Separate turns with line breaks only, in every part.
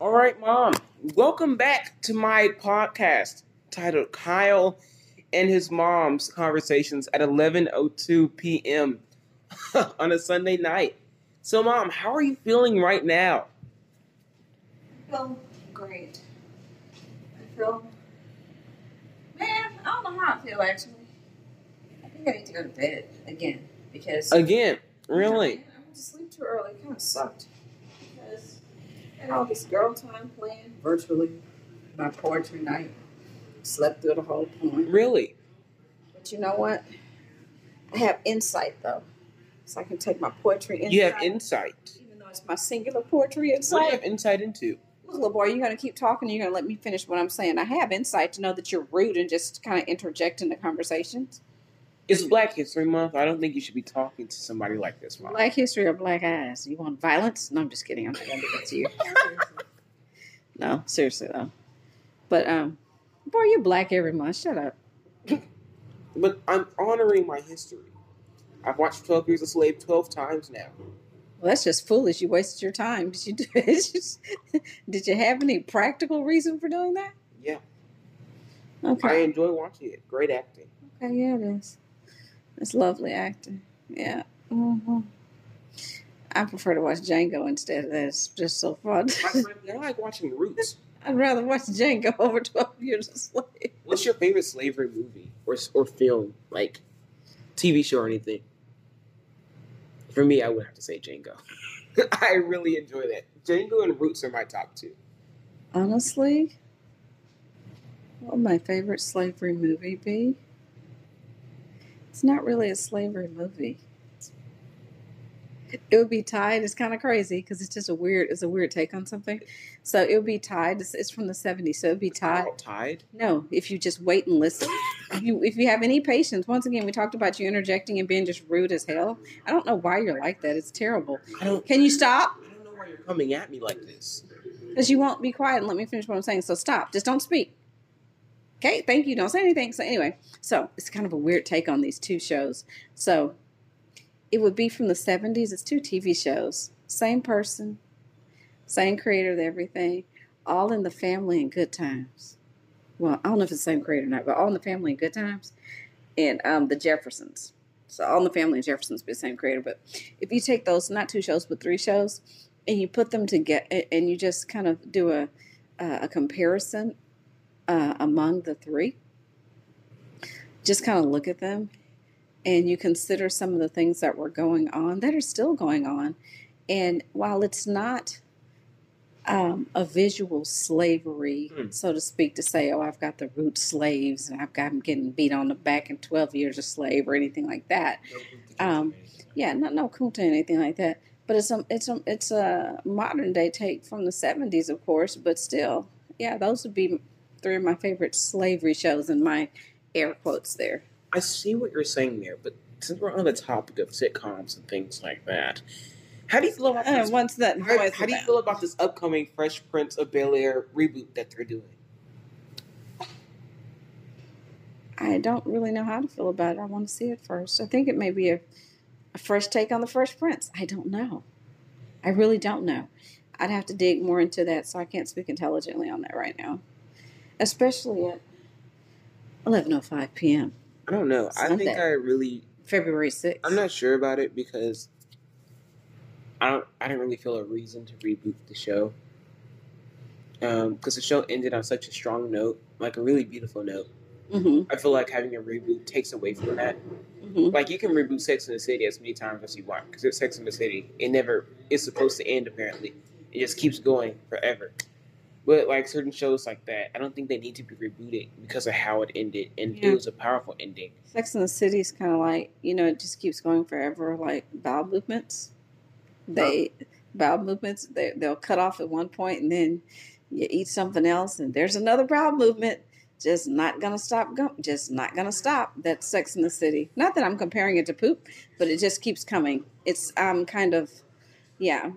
All right, Mom. Welcome back to my podcast titled Kyle and His Mom's Conversations at 11.02 p.m. on a Sunday night. So, Mom, how are you feeling right now?
I feel great. I feel, man, I don't know how I feel actually. I think I need to go to bed again because
Again, really?
I went to sleep too early. It kind of sucked Had all this girl time planned virtually. My poetry night. Slept through the whole point.
Really?
But you know what? I have insight though, so I can take my poetry insight.
You have insight.
even though it's my singular poetry
What do you
insight.
have insight into?
Little boy, you're gonna keep talking. You're gonna let me finish what I'm saying. I have insight to know that you're rude and just kind of interject in the conversations.
It's Black History Month. I don't think you should be talking to somebody like this, Mom.
Black history or black eyes? You want violence? No, I'm just kidding. I'm not gonna do that to you. no, seriously though. But um, boy, you black every month. Shut up.
But I'm honoring my history. I've watched 12 Years a Slave 12 times now.
Well, that's just foolish. You wasted your time. Did you do? It's just, did you have any practical reason for doing that?
Yeah,
Okay.
I enjoy watching it. Great acting.
Okay. Yeah, it is. It's lovely acting. Yeah. hmm I prefer to watch Django instead of that. It's just so fun.
I, I like watching Roots.
I'd rather watch Django over 12 Years a Slave.
What's your favorite slavery movie or or film, like TV show or anything? For me, I would have to say Django. I really enjoy that. Django and Roots are my top two.
Honestly, what would my favorite slavery movie be? It's not really a slavery movie. It would be tied. It's kind of crazy because it's just a weird. It's a weird take on something. So it would be tied. It's, it's from the '70s, so it'd be tied.
Tied.
No, if you just wait and listen. If you if you have any patience, once again, we talked about you interjecting and being just rude as hell. I don't know why you're like that. It's terrible.
I don't.
Can you stop?
I don't know why you're coming at me like this.
Because you won't be quiet and let me finish what I'm saying. So stop. Just don't speak. Okay, thank you. Don't say anything. So anyway, so it's kind of a weird take on these two shows. So it would be from the 70s. It's two TV shows. Same person, same creator of everything, all in the family and good times. Well, I don't know if it's the same creator or not, but all in the family and good times. And um, the Jeffersons. So all in the family and Jeffersons be the same creator. But if you take those, not two shows, but three shows, and you put them together and you just kind of do a a, a comparison uh, among the three just kind of look at them and you consider some of the things that were going on that are still going on and while it's not um, a visual slavery
Hmm.
so to speak to say oh i've got the root slaves and i've got them getting beat on the back in 12 years of slave or anything like that Um, yeah, not no kunta or anything like that. But it's a it's a it's a modern day take from the seventies, of course. But still, yeah, those would be three of my favorite slavery shows in my air quotes there.
I see what you're saying there, but since we're on the topic of sitcoms and things like that, how do you feel about
Uh,
this?
once that
How, how do you feel about this upcoming Fresh Prince of Bel Air reboot that they're doing?
I don't really know how to feel about it. I want to see it first. I think it may be a, a fresh take on the Fresh Prince. I don't know. I really don't know. I'd have to dig more into that, so I can't speak intelligently on that right now. Especially at 11:05 p.m.
I don't know. I think I really
February 6th.
I'm not sure about it because I don't. I didn't really feel a reason to reboot the show. Um, because the show ended on such a strong note, like a really beautiful note.
hmm
I feel like having a reboot takes away from that.
hmm
Like you can reboot Sex in the City as many times as you want because it's Sex in the City. It never is supposed to end. Apparently, it just keeps going forever. But like certain shows like that, I don't think they need to be rebooted because of how it ended, and
Yeah.
it was a powerful ending.
Sex in the City is kind of like, you know, it just keeps going forever, like bowel movements. They, bowel movements, they, they'll cut off at one point and then you eat something else and there's another bowel movement. Just not gonna stop go just not gonna stop. That's Sex in the City. Not that I'm comparing it to poop, but it just keeps coming. It's um kind of yeah.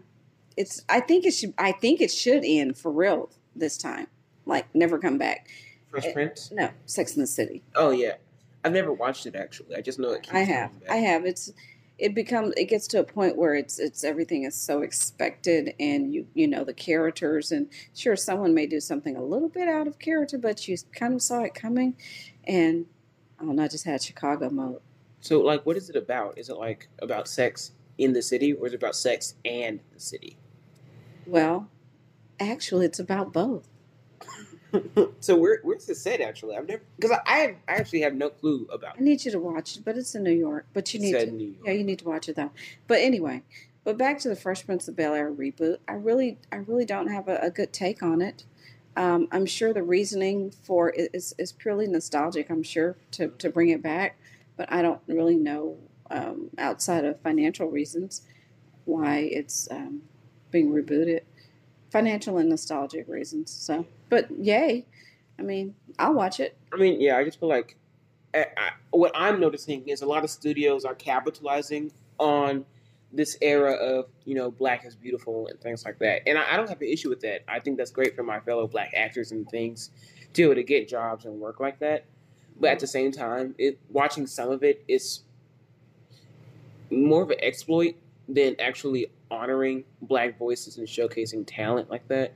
It's I think it should I think it should end for real this time. Like never come back.
Fresh
Eh,
Prince.
No, Sex in the City.
Oh yeah, I've never watched it actually. I just know it. Keeps
I have.
back.
I have. It's it becomes it gets to a point where it's it's everything is so expected and you you know the characters and sure someone may do something a little bit out of character but you kind of saw it coming and I don't know I just had Chicago mode.
So, like, what is it about? Is it like about sex in the city, or is it about sex and the city?
Well, actually, it's about both.
so where where's the set actually? I've never because I, I actually have no clue about.
I need you to watch it, but it's in New York. But you need to,
New York.
yeah, you need to watch it though. But anyway, but back to the Fresh Prince of Bel Air reboot. I really, I really don't have a, a good take on it. Um, I'm sure the reasoning for it is, is purely nostalgic. I'm sure to to bring it back, but I don't really know um, outside of financial reasons why it's um, being rebooted. Financial and nostalgic reasons. So, but yay! I mean, I'll watch it.
I mean, yeah, I just feel like I, I, what I'm noticing is a lot of studios are capitalizing on this era of you know black is beautiful and things like that, and I, I don't have an issue with that. I think that's great for my fellow black actors and things to be able to get jobs and work like that. But at the same time, it watching some of it is more of an exploit than actually honoring black voices and showcasing talent like that.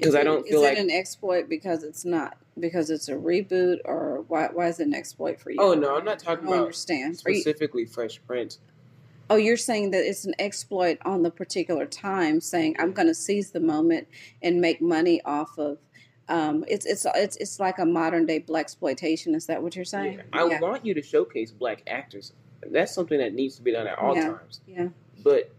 'Cause
Is
I don't feel
is
like-
it an exploit because it's not because it's a reboot or why why is it an exploit for you?
Oh no, I'm not talking about
understand. Are you,
specifically Fresh Prince.
oh, you're saying that it's an exploit on the particular time, saying I'm going to seize the moment and make money off of. Um, it's it's it's it's like a modern day black exploitation. Is that what you're saying?
Yeah. I
yeah.
want you to showcase black actors. That's something that needs to be done at all
Yeah.
times.
yeah.
But,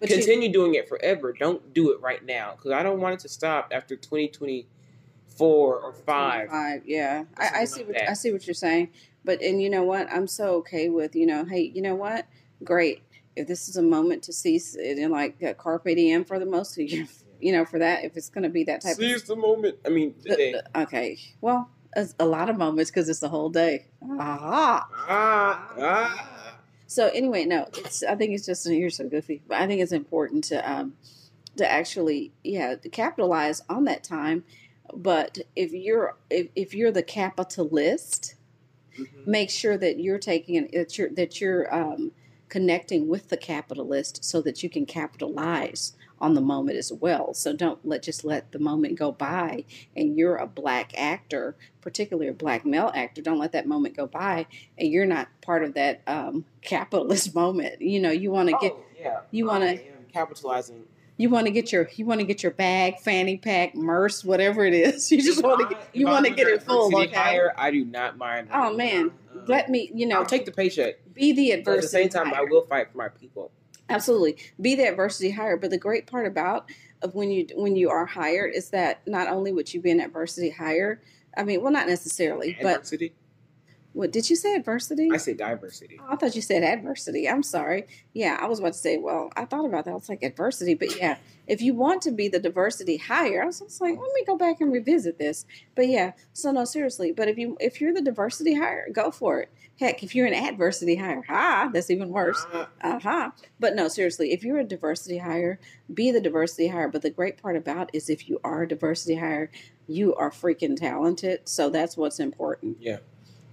But you-
continue doing it forever. Don't do it right now because I don't want it to stop after 2024 or five.
Five, yeah. I, I see
like
what
that.
I see what you're saying, but and you know what? I'm so okay with you know. Hey, you know what? Great. If this is a moment to seize it and like uh, carpe diem for the most of you, you know, for that, if it's going to be that type of
Seize the moment. I mean,
of
today.
okay. Well, it's a lot of moments because it's the whole day. Ah.
Ah, ah.
So anyway, no, it's. I think it's just you're so goofy, but I think it's important to um to actually yeah to capitalize on that time. But if you're if, if you're the capitalist,
Mhm.
make sure that you're taking that you're that you're um, connecting with the capitalist so that you can capitalize on the moment as well. So don't let just let the moment go by. And you're a black actor, particularly a black male actor. Don't let that moment go by, and you're not part of that um, capitalist moment. You know, you want to get
Oh, yeah.
you wanna-
I am capitalizing.
you want to get your you want to get your bag, fanny pack, merce, whatever it is. You just want to get you want to get it full. Okay.
hire, I do not mind.
Oh man, let me you know
I'll take the paycheck.
be the
But at the same time, I will fight for my people.
Absolutely be the adversity hire but the great part about of when you when you are hired is that not only would you be an adversity hire i mean well not necessarily but
Adversity.
What did you say adversity
I say diversity.
Oh, I thought you said adversity. I'm sorry. Yeah, I was about to say, well, I thought about that. I was like, adversity. But yeah, if you want to be the diversity hire, I was just like, let me go back and revisit this. But yeah, so no, seriously. But if you if you're the diversity hire, go for it. Heck, if you're an adversity hire, ha, that's even worse.
Ah,
Uh huh. But no, seriously, if you're a diversity hire, be the diversity hire. But the great part about is if you are a diversity hire, you are freaking talented. So that's what's important.
yeah.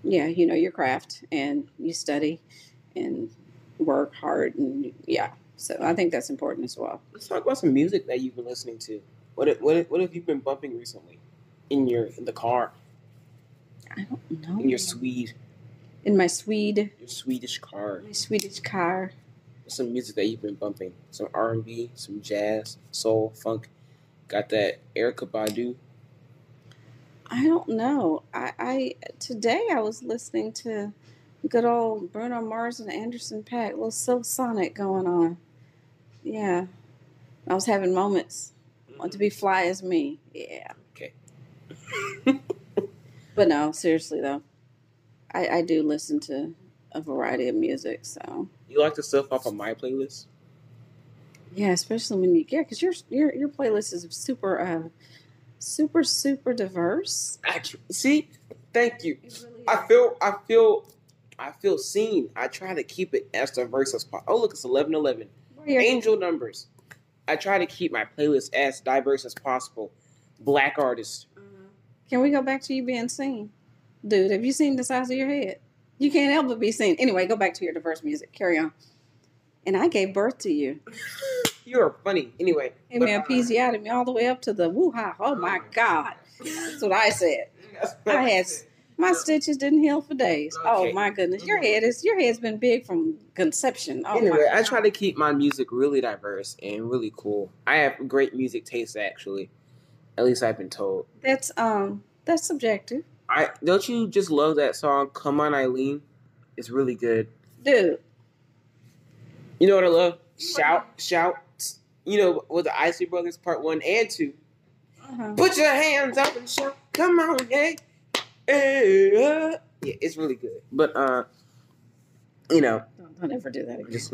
Yeah, you know your craft and you study and work hard and yeah. So I think that's important as well.
Let's talk about some music that you've been listening to. What what what have you been bumping recently in your in the car
I don't know.
in your Swede
in my Swede,
your Swedish car?
my Swedish car.
Some music that you've been bumping. Some R and B, some jazz, soul, funk. Got that Erykah Badu.
I don't know. I, I today I was listening to good old Bruno Mars and Anderson Paak, little Silk Sonic going on. Yeah, I was having moments. Want to be fly as me? Yeah.
Okay.
But no, seriously though, I, I do listen to a variety of music. So
You like the stuff off of my playlist?
yeah, especially when you yeah, because your your your playlist is super uh super super diverse.
Actually, see, thank you.
Really
I feel I feel I feel seen. I try to keep it as diverse as possible. Oh look, it's eleven eleven. Angel numbers. I try to keep my playlist as diverse as possible. Black artists. Uh-huh.
Can we go back to you being seen, dude? Have you seen the size of your head? You can't help but be seen. Anyway, go back to your diverse music. Carry on. And I gave birth to you.
You're funny. Anyway.
Hey
but,
man,
uh,
PZ me all the way up to the woo ha. Oh my God. That's what I said.
what
I had
said.
my stitches didn't heal for days. Oh my goodness. Your head is your head's been big from conception. Oh
anyway, I try to keep my music really diverse and really cool. I have great music taste, actually. At least I've been told.
that's um that's subjective.
I don't you just love that song "Come On Eileen"? It's really good.
Dude.
You know what I love? Shout, shout. You know, with the Isley Brothers Part One and Two.
Uh-huh.
Put your hands up and shout, "Come on, hey, hey!" uh." Yeah, it's really good. But uh, you know,
Don't, don't ever do that again.
just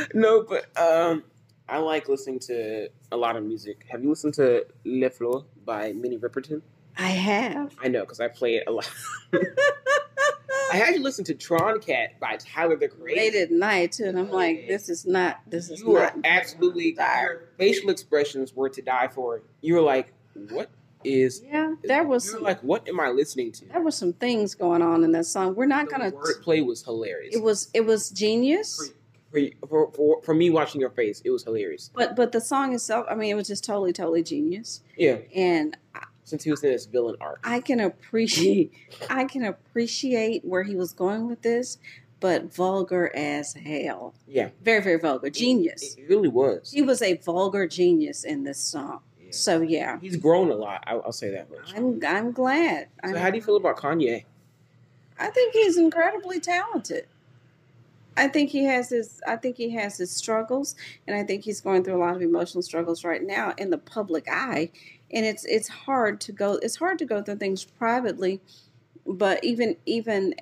no. But um, I like listening to a lot of music. Have you listened to Les Fleurs by Minnie Riperton?
I have.
I know because I play it a lot. I had you listen to Tron Cat by Tyler the Creator.
late at night too, and I'm like, this is not this is
You are absolutely your facial expressions were to die for. You were like, "What is?"
Yeah, there was
You
some,
were like, "What am I listening to?"
there was some things going on in that song. We're not
The
gonna.
wordplay was hilarious.
It was it was genius,
for, for, for, for me watching your face, it was hilarious.
but but the song itself, I mean, it was just totally totally genius.
Yeah,
And
since he was in his villain arc.
I can appreciate I can appreciate where he was going with this, but vulgar as hell.
Yeah,
Very very vulgar. Genius.
It, it really was.
He was a vulgar genius in this song.
Yeah.
So yeah,
He's grown a lot. I, I'll say that much.
I'm I'm glad. I'm,
So, how do you feel about Kanye?
I think he's incredibly talented. I think he has his I think he has his struggles and I think he's going through a lot of emotional struggles right now in the public eye and it's it's hard to go it's hard to go through things privately but even even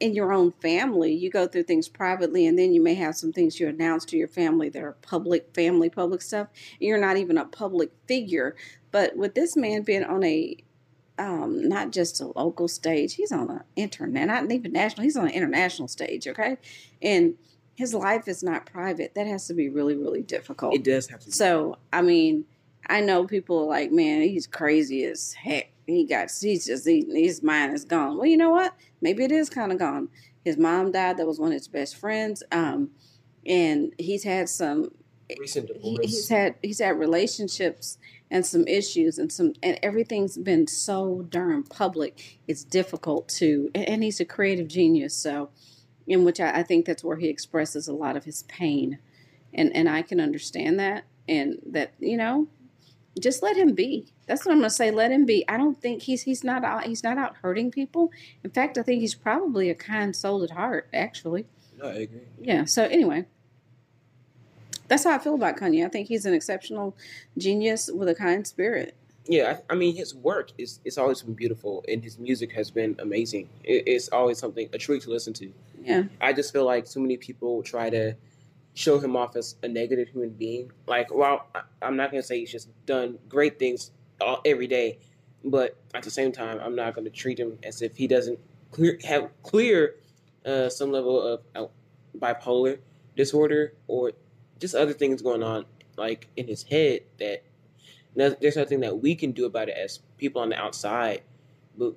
in your own family you go through things privately and then you may have some things you announce to your family that are public family public stuff you're not even a public figure but with this man being on a um, not just a local stage. He's on an internet, not even national. He's on an international stage. Okay, and his life is not private. That has to be really, really difficult.
It does have to. Be.
So, I mean, I know people are like, man, he's crazy as heck. He got, he's just, he, his mind is gone. Well, you know what? Maybe it is kind of gone. His mom died. That was one of his best friends. Um, and he's had some
recent
he, he's had he's had relationships and some issues and some and everything's been so darn public it's difficult to and, and he's a creative genius so in which I, I think that's where he expresses a lot of his pain and and i can understand that and that you know just let him be that's what i'm going to say let him be i don't think he's he's not out he's not out hurting people in fact i think he's probably a kind soul at heart actually
no, I agree.
yeah. So anyway, that's how I feel about Kanye. I think he's an exceptional genius with a kind spirit.
Yeah, I, I mean his work is it's always been beautiful, and his music has been amazing. It, it's always something a treat to listen to.
Yeah.
I just feel like so many people try to show him off as a negative human being. Like, I, I'm not gonna say he's just done great things all, every day, but at the same time, I'm not gonna treat him as if he doesn't clear have clear uh, some level of uh, bipolar disorder or just other things going on, like in his head that there's nothing that we can do about it as people on the outside. But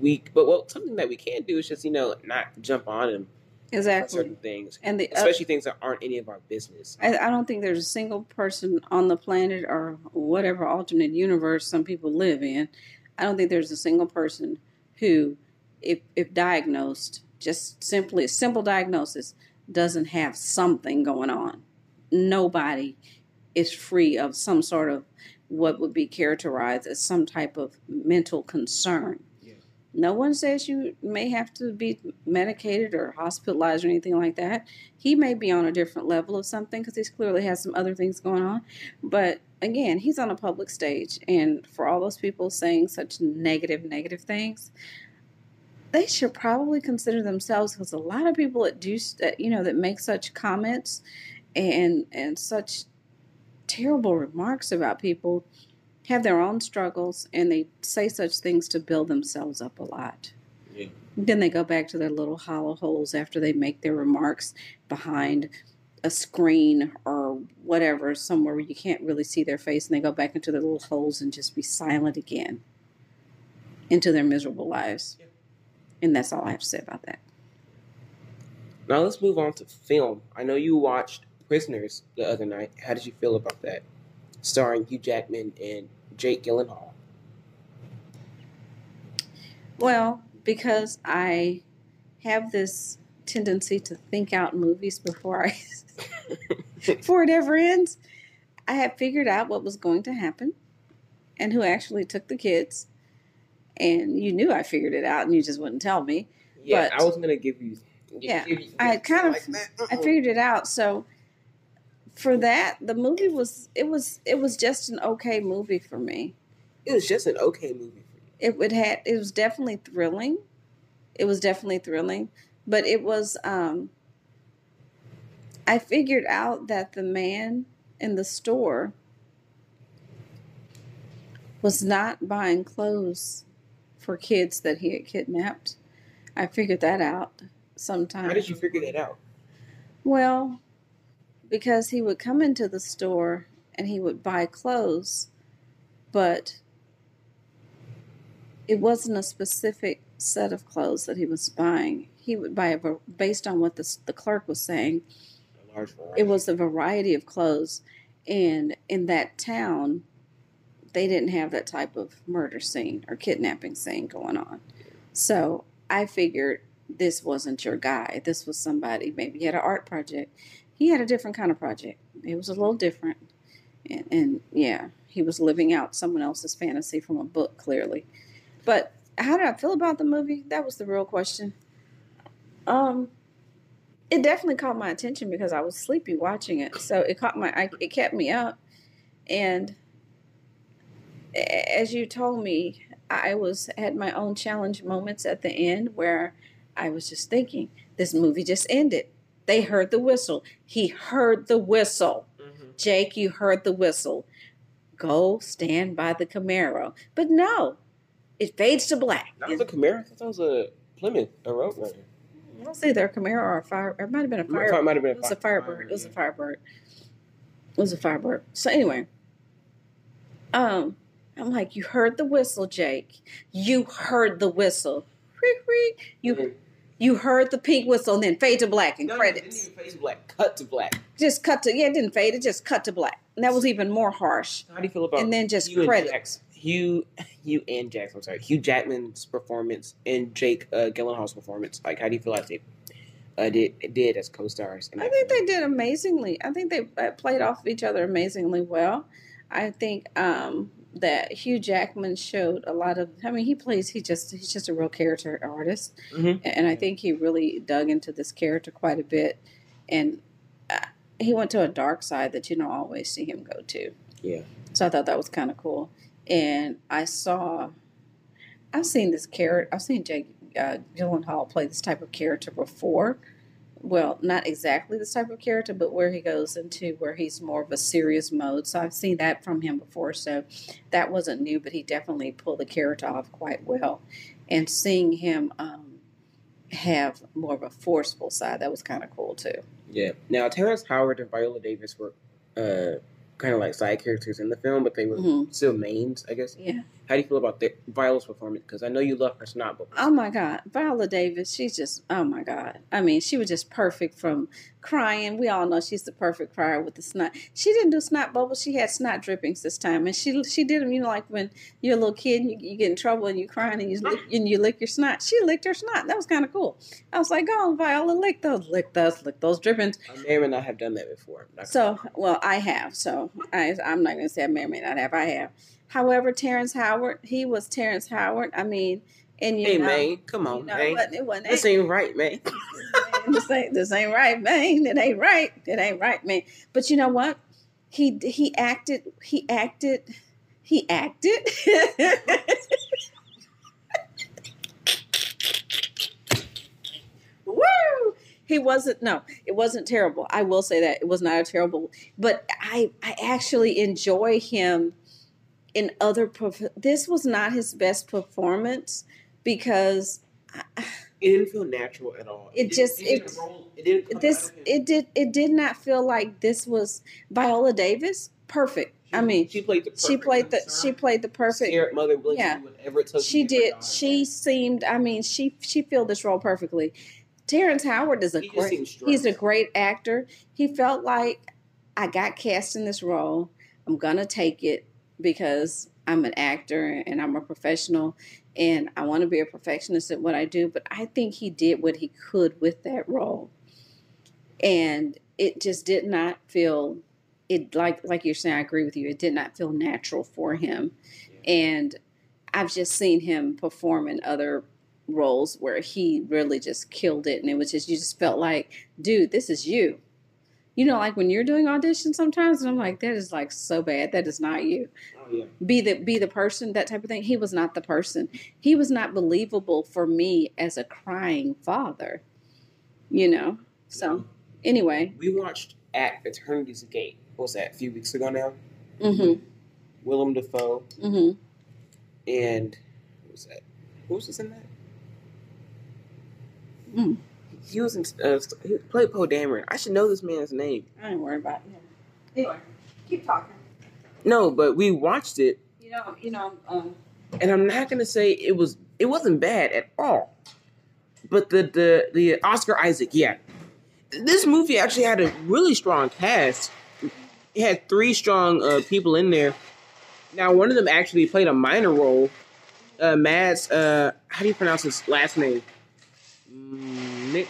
we, but well, something that we can do is just you know not jump on him
Exactly.
certain things,
And the uh,
especially things that aren't any of our business.
I, I don't think there's a single person on the planet or whatever alternate universe some people live in. I don't think there's a single person who, if if diagnosed, just simply a simple diagnosis, doesn't have something going on. Nobody is free of some sort of what would be characterized as some type of mental concern. No one says you may have to be medicated or hospitalized or anything like that. He may be on a different level of something because he's clearly has some other things going on. But again, he's on a public stage, and for all those people saying such negative, negative things, they should probably consider themselves because a lot of people that do that you know that make such comments and and such terrible remarks about people have their own struggles and they say such things to build themselves up a lot.
Yeah.
Then they go back to their little hollow holes after they make their remarks behind a screen or whatever, somewhere where you can't really see their face, and they go back into their little holes and just be silent again into their miserable lives. And that's all I have to say about that.
Now let's move on to film. I know you watched Prisoners the other night. How did you feel about that? Starring Hugh Jackman and Jake Gyllenhaal.
Well, because I have this tendency to think out movies before I before it ever ends, I had figured out what was going to happen and who actually took the kids. And you knew I figured it out and you just wouldn't tell me.
Yeah,
But-
I was gonna give you.
Yeah,
give you-
I had kind of-
like.
I figured it out. So for that, the movie was it was it was just an okay movie for me.
it was just an okay movie for you.
It would had it was definitely thrilling. It was definitely thrilling, but it was um I figured out that the man in the store was not buying clothes for kids that he had kidnapped. I figured that out sometime.
How did you figure that out?
Well, because he would come into the store and he would buy clothes, but it wasn't a specific set of clothes that he was buying. He would buy a, based on what the, the clerk was saying.
A large variety.
It was a variety of clothes, and in that town, they didn't have that type of murder scene or kidnapping scene going on. So I figured this wasn't your guy. This was somebody. Maybe he had an art project. He had a different kind of project. It was a little different, and, and yeah, he was living out someone else's fantasy from a book, clearly. But how did I feel about the movie? That was the real question. Um, it definitely caught my attention because I was sleepy watching it. So it caught my, I, it kept me up. And as you told me, I was had my own challenge moments at the end where I was just thinking, this movie just ended. They heard the whistle. He heard the whistle.
Mhm.
Jake, you heard the whistle. Go stand by the Camaro. But no, it fades to black.
That was a Camaro. I thought that was a Plymouth, a Roadrunner.
I'll say they're a Camaro or a fire. It might have been a
It
fire.
might have been
It was a Firebird. It was a. Firebird. It was a Firebird. So anyway, um, I'm like, you heard the whistle, Jake. You heard the whistle. You
Mhm.
You heard the pink whistle and then fade to black and
No, no, it
credits.
Didn't even fade to black. Cut to black.
Just cut to yeah, it didn't fade. It just cut to black. And that was even more harsh.
How do you feel about
And then just
Hugh
credits.
Jack's- Hugh, Hugh and Jackson. I'm sorry, Hugh Jackman's performance and Jake uh, Gyllenhaal's performance. Like, how do you feel like they uh, did did as co-stars?
I think
film?
they did amazingly. I think they uh, played off of each other amazingly well. I think um, that Hugh Jackman showed a lot of. I mean, he plays. He just he's just a real character artist,
Mhm.
and I think he really dug into this character quite a bit, and uh, he went to a dark side that you don't always see him go to.
Yeah.
So I thought that was kind of cool, and I saw. I've seen this character. I've seen Jake uh, Gyllenhaal play this type of character before. Well, not exactly this type of character, but where he goes into where he's more of a serious mode. So I've seen that from him before. So that wasn't new, but he definitely pulled the character off quite well. And seeing him um, have more of a forceful side, that was kind of cool too.
Yeah. Now, Terrence Howard and Viola Davis were uh, kind of like side characters in the film, but they were
Mhm.
still mains, I guess.
Yeah.
How do you feel about the, Viola's performance? Because I know you love her snot bubbles.
Oh my God, Viola Davis, she's just, oh my God. I mean, she was just perfect from crying. We all know she's the perfect crier with the snot. She didn't do snot bubbles, she had snot drippings this time. And she she did them, you know, like when you're a little kid and you, you get in trouble and you're crying and you, lick, and you lick your snot. She licked her snot. That was kind of cool. I was like, go on, Viola, lick those, lick those, lick those drippings.
I may or may not have done that before.
So, well, I have. So, I, I'm not going to say I may or may not have. I have. However, Terrence Howard, he was Terrence Howard. I mean, and you
hey,
know,
man, come
you
on,
know,
man.
it wasn't, it wasn't
This ain't right, man.
this ain't this ain't right, man. It ain't right. It ain't right, man. But you know what? He he acted. He acted. He acted. Woo! He wasn't. No, it wasn't terrible. I will say that it was not a terrible. But I I actually enjoy him in other. This was not his best performance because. I,
It didn't feel natural at all.
It
didn't-
just- it-
roll- it didn't
this
out of him.
it did it did not feel like this was Viola Davis perfect I mean,
she played the
she
perfect
played the she played the perfect.
scared mother
yeah.
whatever it took.
She did. She seemed. I mean, she she filled this role perfectly. Terrence Howard is a
He
great. He's a great actor. He felt like I got cast in this role. I'm gonna take it because I'm an actor and I'm a professional and I want to be a perfectionist at what I do. But I think he did what he could with that role, and it just did not feel. It like like you're saying. I agree with you. It did not feel natural for him, and I've just seen him perform in other roles where he really just killed it and it was just you just felt like dude this is you you know like when you're doing auditions sometimes and i'm like that is like so bad that is not you
Oh yeah.
be the be the person that type of thing he was not the person he was not believable for me as a crying father you know so anyway
We watched at Eternity's Gate. What was that? A few weeks ago now.
mm-hmm
Willem Dafoe
mm-hmm
and what was that? Who was this in that?
Mm.
He was in. Uh, he played Poe Dameron. I should know this man's name.
i ain't worried about him. anyway keep talking
No, but we watched it,
you know you know um
and I'm not gonna say it was. It wasn't bad at all. But the the the Oscar Isaac, yeah, this movie actually had a really strong cast. It had three strong uh, people in there. Now, one of them actually played a minor role. Uh, Mads, uh, how do you pronounce his last name? Mm, Mick,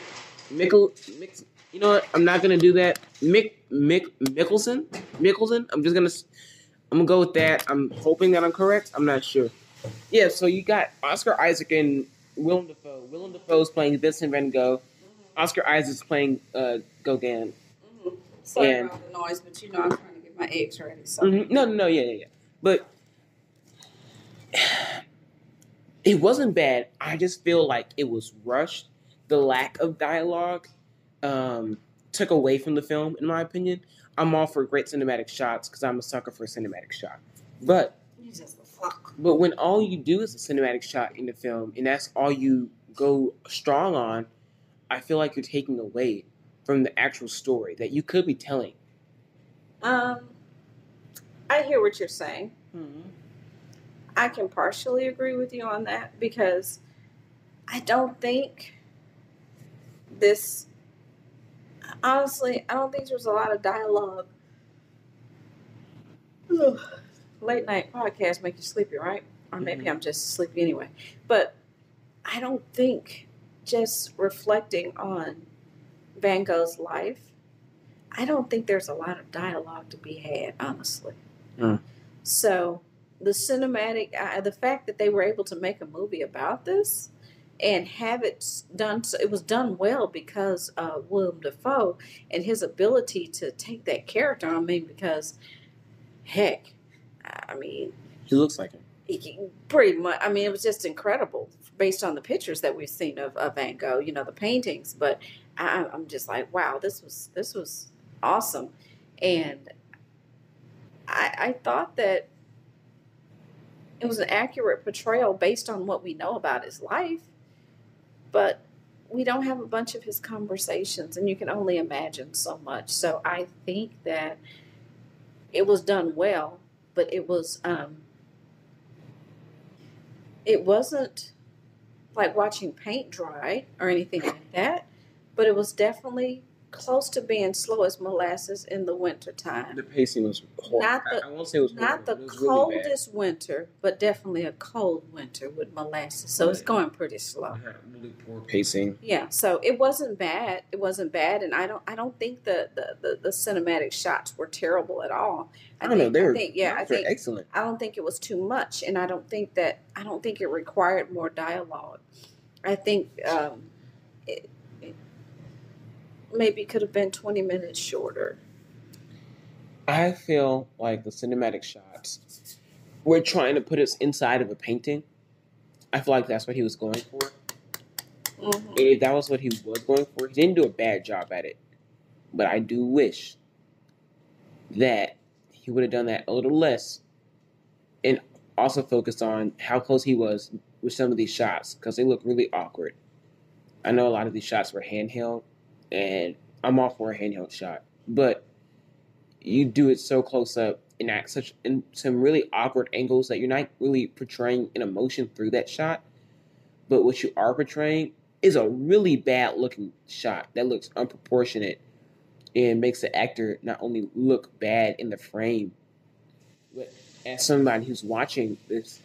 Mickle, Mick, you know what? I'm not gonna do that. Mick, Mick, Mickelson, Mickelson. I'm just gonna, s- I'm gonna go with that. I'm hoping that I'm correct. I'm not sure. Yeah, so you got Oscar Isaac and Willem Dafoe. Willem Dafoe's playing Vincent Van Gogh. Oscar Isaac's playing uh, Gauguin.
Mm-hmm. Sorry
And-
about the noise, but you know I'm trying to get my eggs ready. So
Mhm. No, no, no, yeah, yeah, yeah. But it wasn't bad. I just feel like it was rushed. The lack of dialogue um, took away from the film, in my opinion. I'm all for great cinematic shots because I'm a sucker for a cinematic shot. But
fuck.
but when all you do is a cinematic shot in the film, and that's all you go strong on, I feel like you're taking away from the actual story that you could be telling.
Um, I hear what you're saying. I can partially agree with you on that because I don't think this. Honestly, I don't think there's a lot of dialogue. Ugh. Late night podcasts make you sleepy, right? Or maybe
Mhm.
I'm just sleepy anyway. But I don't think just reflecting on Van Gogh's life, I don't think there's a lot of dialogue to be had, honestly.
Mm.
So the cinematic, uh, the fact that they were able to make a movie about this and have it done, so it was done well because uh, Willem Dafoe and his ability to take that character. I mean, because heck, I mean,
He looks like him.
he pretty much. I mean, it was just incredible based on the pictures that we've seen of, of Van Gogh. You know, the paintings, but I, I'm just like, wow, this was this was awesome, and I, I thought that it was an accurate portrayal based on what we know about his life, but we don't have a bunch of his conversations, and you can only imagine so much. So I think that it was done well, but it was um, it wasn't like watching paint dry or anything like that, but it was definitely close to being slow as molasses in the winter time.
The pacing was horrible.
Not the-
I, I won't say it was
Not
horrible,
the
but it was really
coldest winter, but definitely a cold winter with molasses. So it's going pretty slow.
It had really poor pacing.
Yeah, so it wasn't bad. It wasn't bad, and I don't. I don't think the the, the, the cinematic shots were terrible at all.
I don't know.
think,
They were,
I think, yeah, I think
excellent.
I don't think it was too much, and I don't think that I don't think it required more dialogue. I think um, it, it maybe could have been twenty minutes shorter.
I feel like the cinematic shots were trying to put us inside of a painting. I feel like that's what he was going for.
Mhm.
And if that was what he was going for, he didn't do a bad job at it. But I do wish that he would have done that a little less and also focused on how close he was with some of these shots because they look really awkward. I know a lot of these shots were handheld, and I'm all for a handheld shot, but you do it so close up and at such in some really awkward angles that you're not really portraying an emotion through that shot. But what you are portraying is a really bad looking shot that looks unproportionate and makes the actor not only look bad in the frame, but as somebody who's watching this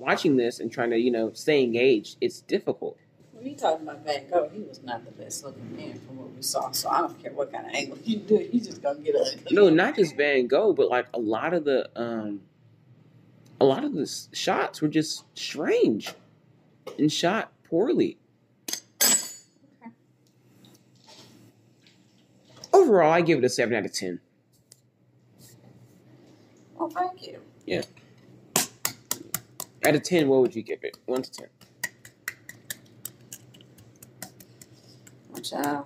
watching this and trying to, you know, stay engaged, it's difficult.
When you talking about Van Gogh, he was not the best looking man from what we saw. So I don't care what kind of angle you do, you just gonna get ugly.
No, not just Van Gogh, but like a lot of the um a lot of the shots were just strange and shot poorly. Overall, I give it a seven out of ten.
Well, thank you. Yeah.
Out of ten, what would you give it? One to ten.
Uh,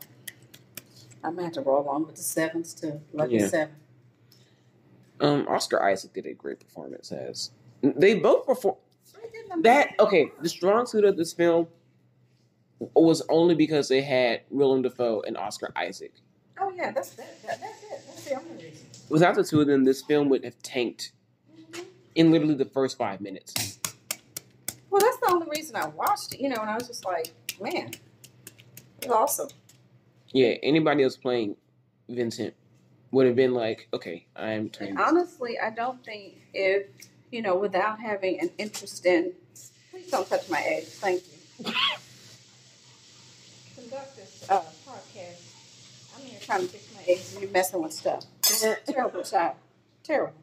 I'm gonna have to roll on with the sevens to lucky
Yeah.
seven.
Um, Oscar Isaac did a great performance as they both perform that. Okay, the strong suit of this film was only because they had Willem Dafoe and Oscar Isaac.
Oh yeah, that's that, that, that's it. That's the only reason.
Without the two of them, this film would have tanked in literally the first five minutes.
Well, that's the only reason I watched it. You know, and I was just like, man, it's awesome.
Yeah, anybody else playing Vincent would have been like, okay, I'm turning.
Honestly, I don't think if you know, without having an interest in, please don't touch my eggs. Thank you. Conduct this uh, podcast. I'm here trying to fix my eggs, and you're messing with stuff. Terrible child. Terrible.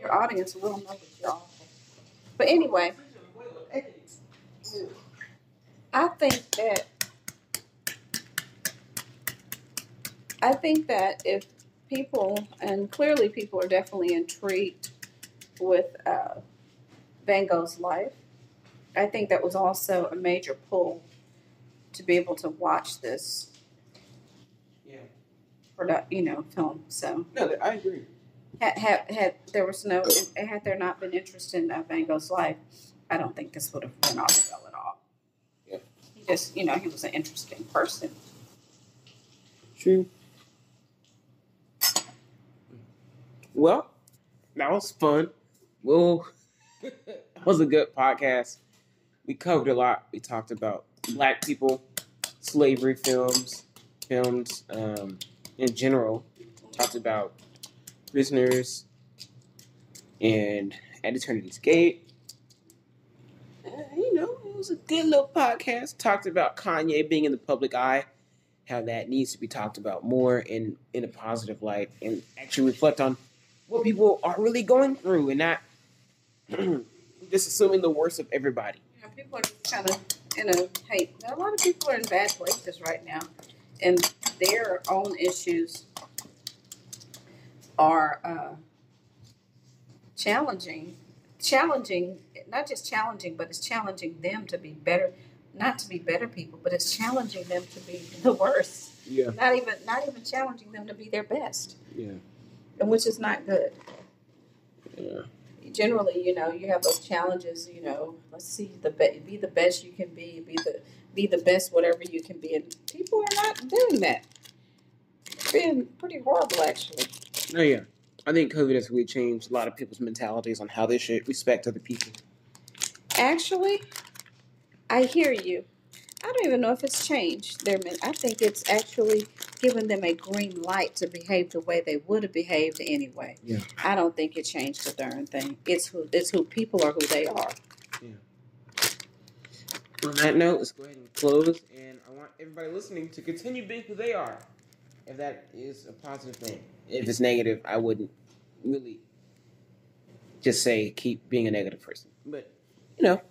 Your audience will know that you're awful. But anyway, I think that I think that if people, and clearly people are definitely intrigued with uh, Van Gogh's life, I think that was also a major pull to be able to watch this,
Yeah,
produ- you know, film. So
no, I agree.
had, had, had there was no, had there not been interest in uh, Van Gogh's life, I don't think this would have went off well at all.
Yeah.
He just, you know, he was an interesting person.
True. Well, that was fun. Well, that was a good podcast. We covered a lot. We talked about black people, slavery films, films um, in general. Talked about prisoners and at Eternity's Gate. Uh, you know, it was a good little podcast. Talked about Kanye being in the public eye how that needs to be talked about more in in a positive light and actually reflect on what people are really going through and not just assuming the worst of everybody.
Know, people are kind of in a hey, a lot of people are in bad places right now, and their own issues are uh, challenging. Challenging, not just challenging, but it's challenging them to be better, not to be better people, but it's challenging them to be the worst.
Yeah.
Not even, not even challenging them to be their best,
Yeah.
and which is not good.
Yeah.
generally, you know, you have those challenges. You know, let's see the be, be the best you can be, be the be the best whatever you can be, and people are not doing that. It's been pretty horrible, actually.
Oh yeah. I think COVID has really changed a lot of people's mentalities on how they should respect other people.
Actually, I hear you. I don't even know if it's changed their. I think it's actually given them a green light to behave the way they would have behaved anyway.
Yeah.
I don't think it changed a darn thing. It's who it's who people are who they are. Yeah.
On that note, let's go ahead and close. And I want everybody listening to continue being who they are. If that is a positive thing. If it's negative, I wouldn't really just say keep being a negative person. But, you know,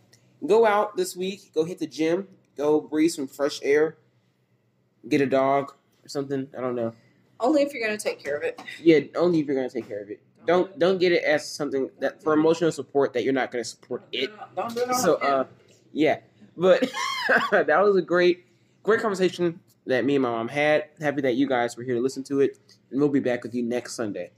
go out this week, go hit the gym, go breathe some fresh air, get a dog or something. I don't know.
Only if you're going to take care of it.
Yeah, only if you're gonna take care of it. Don't don't get it as something that for emotional support that you're not gonna support it.
Don't do it
So uh yeah. But that was a great great conversation that me and my mom had. Happy that you guys were here to listen to it. And we'll be back with you next Sunday.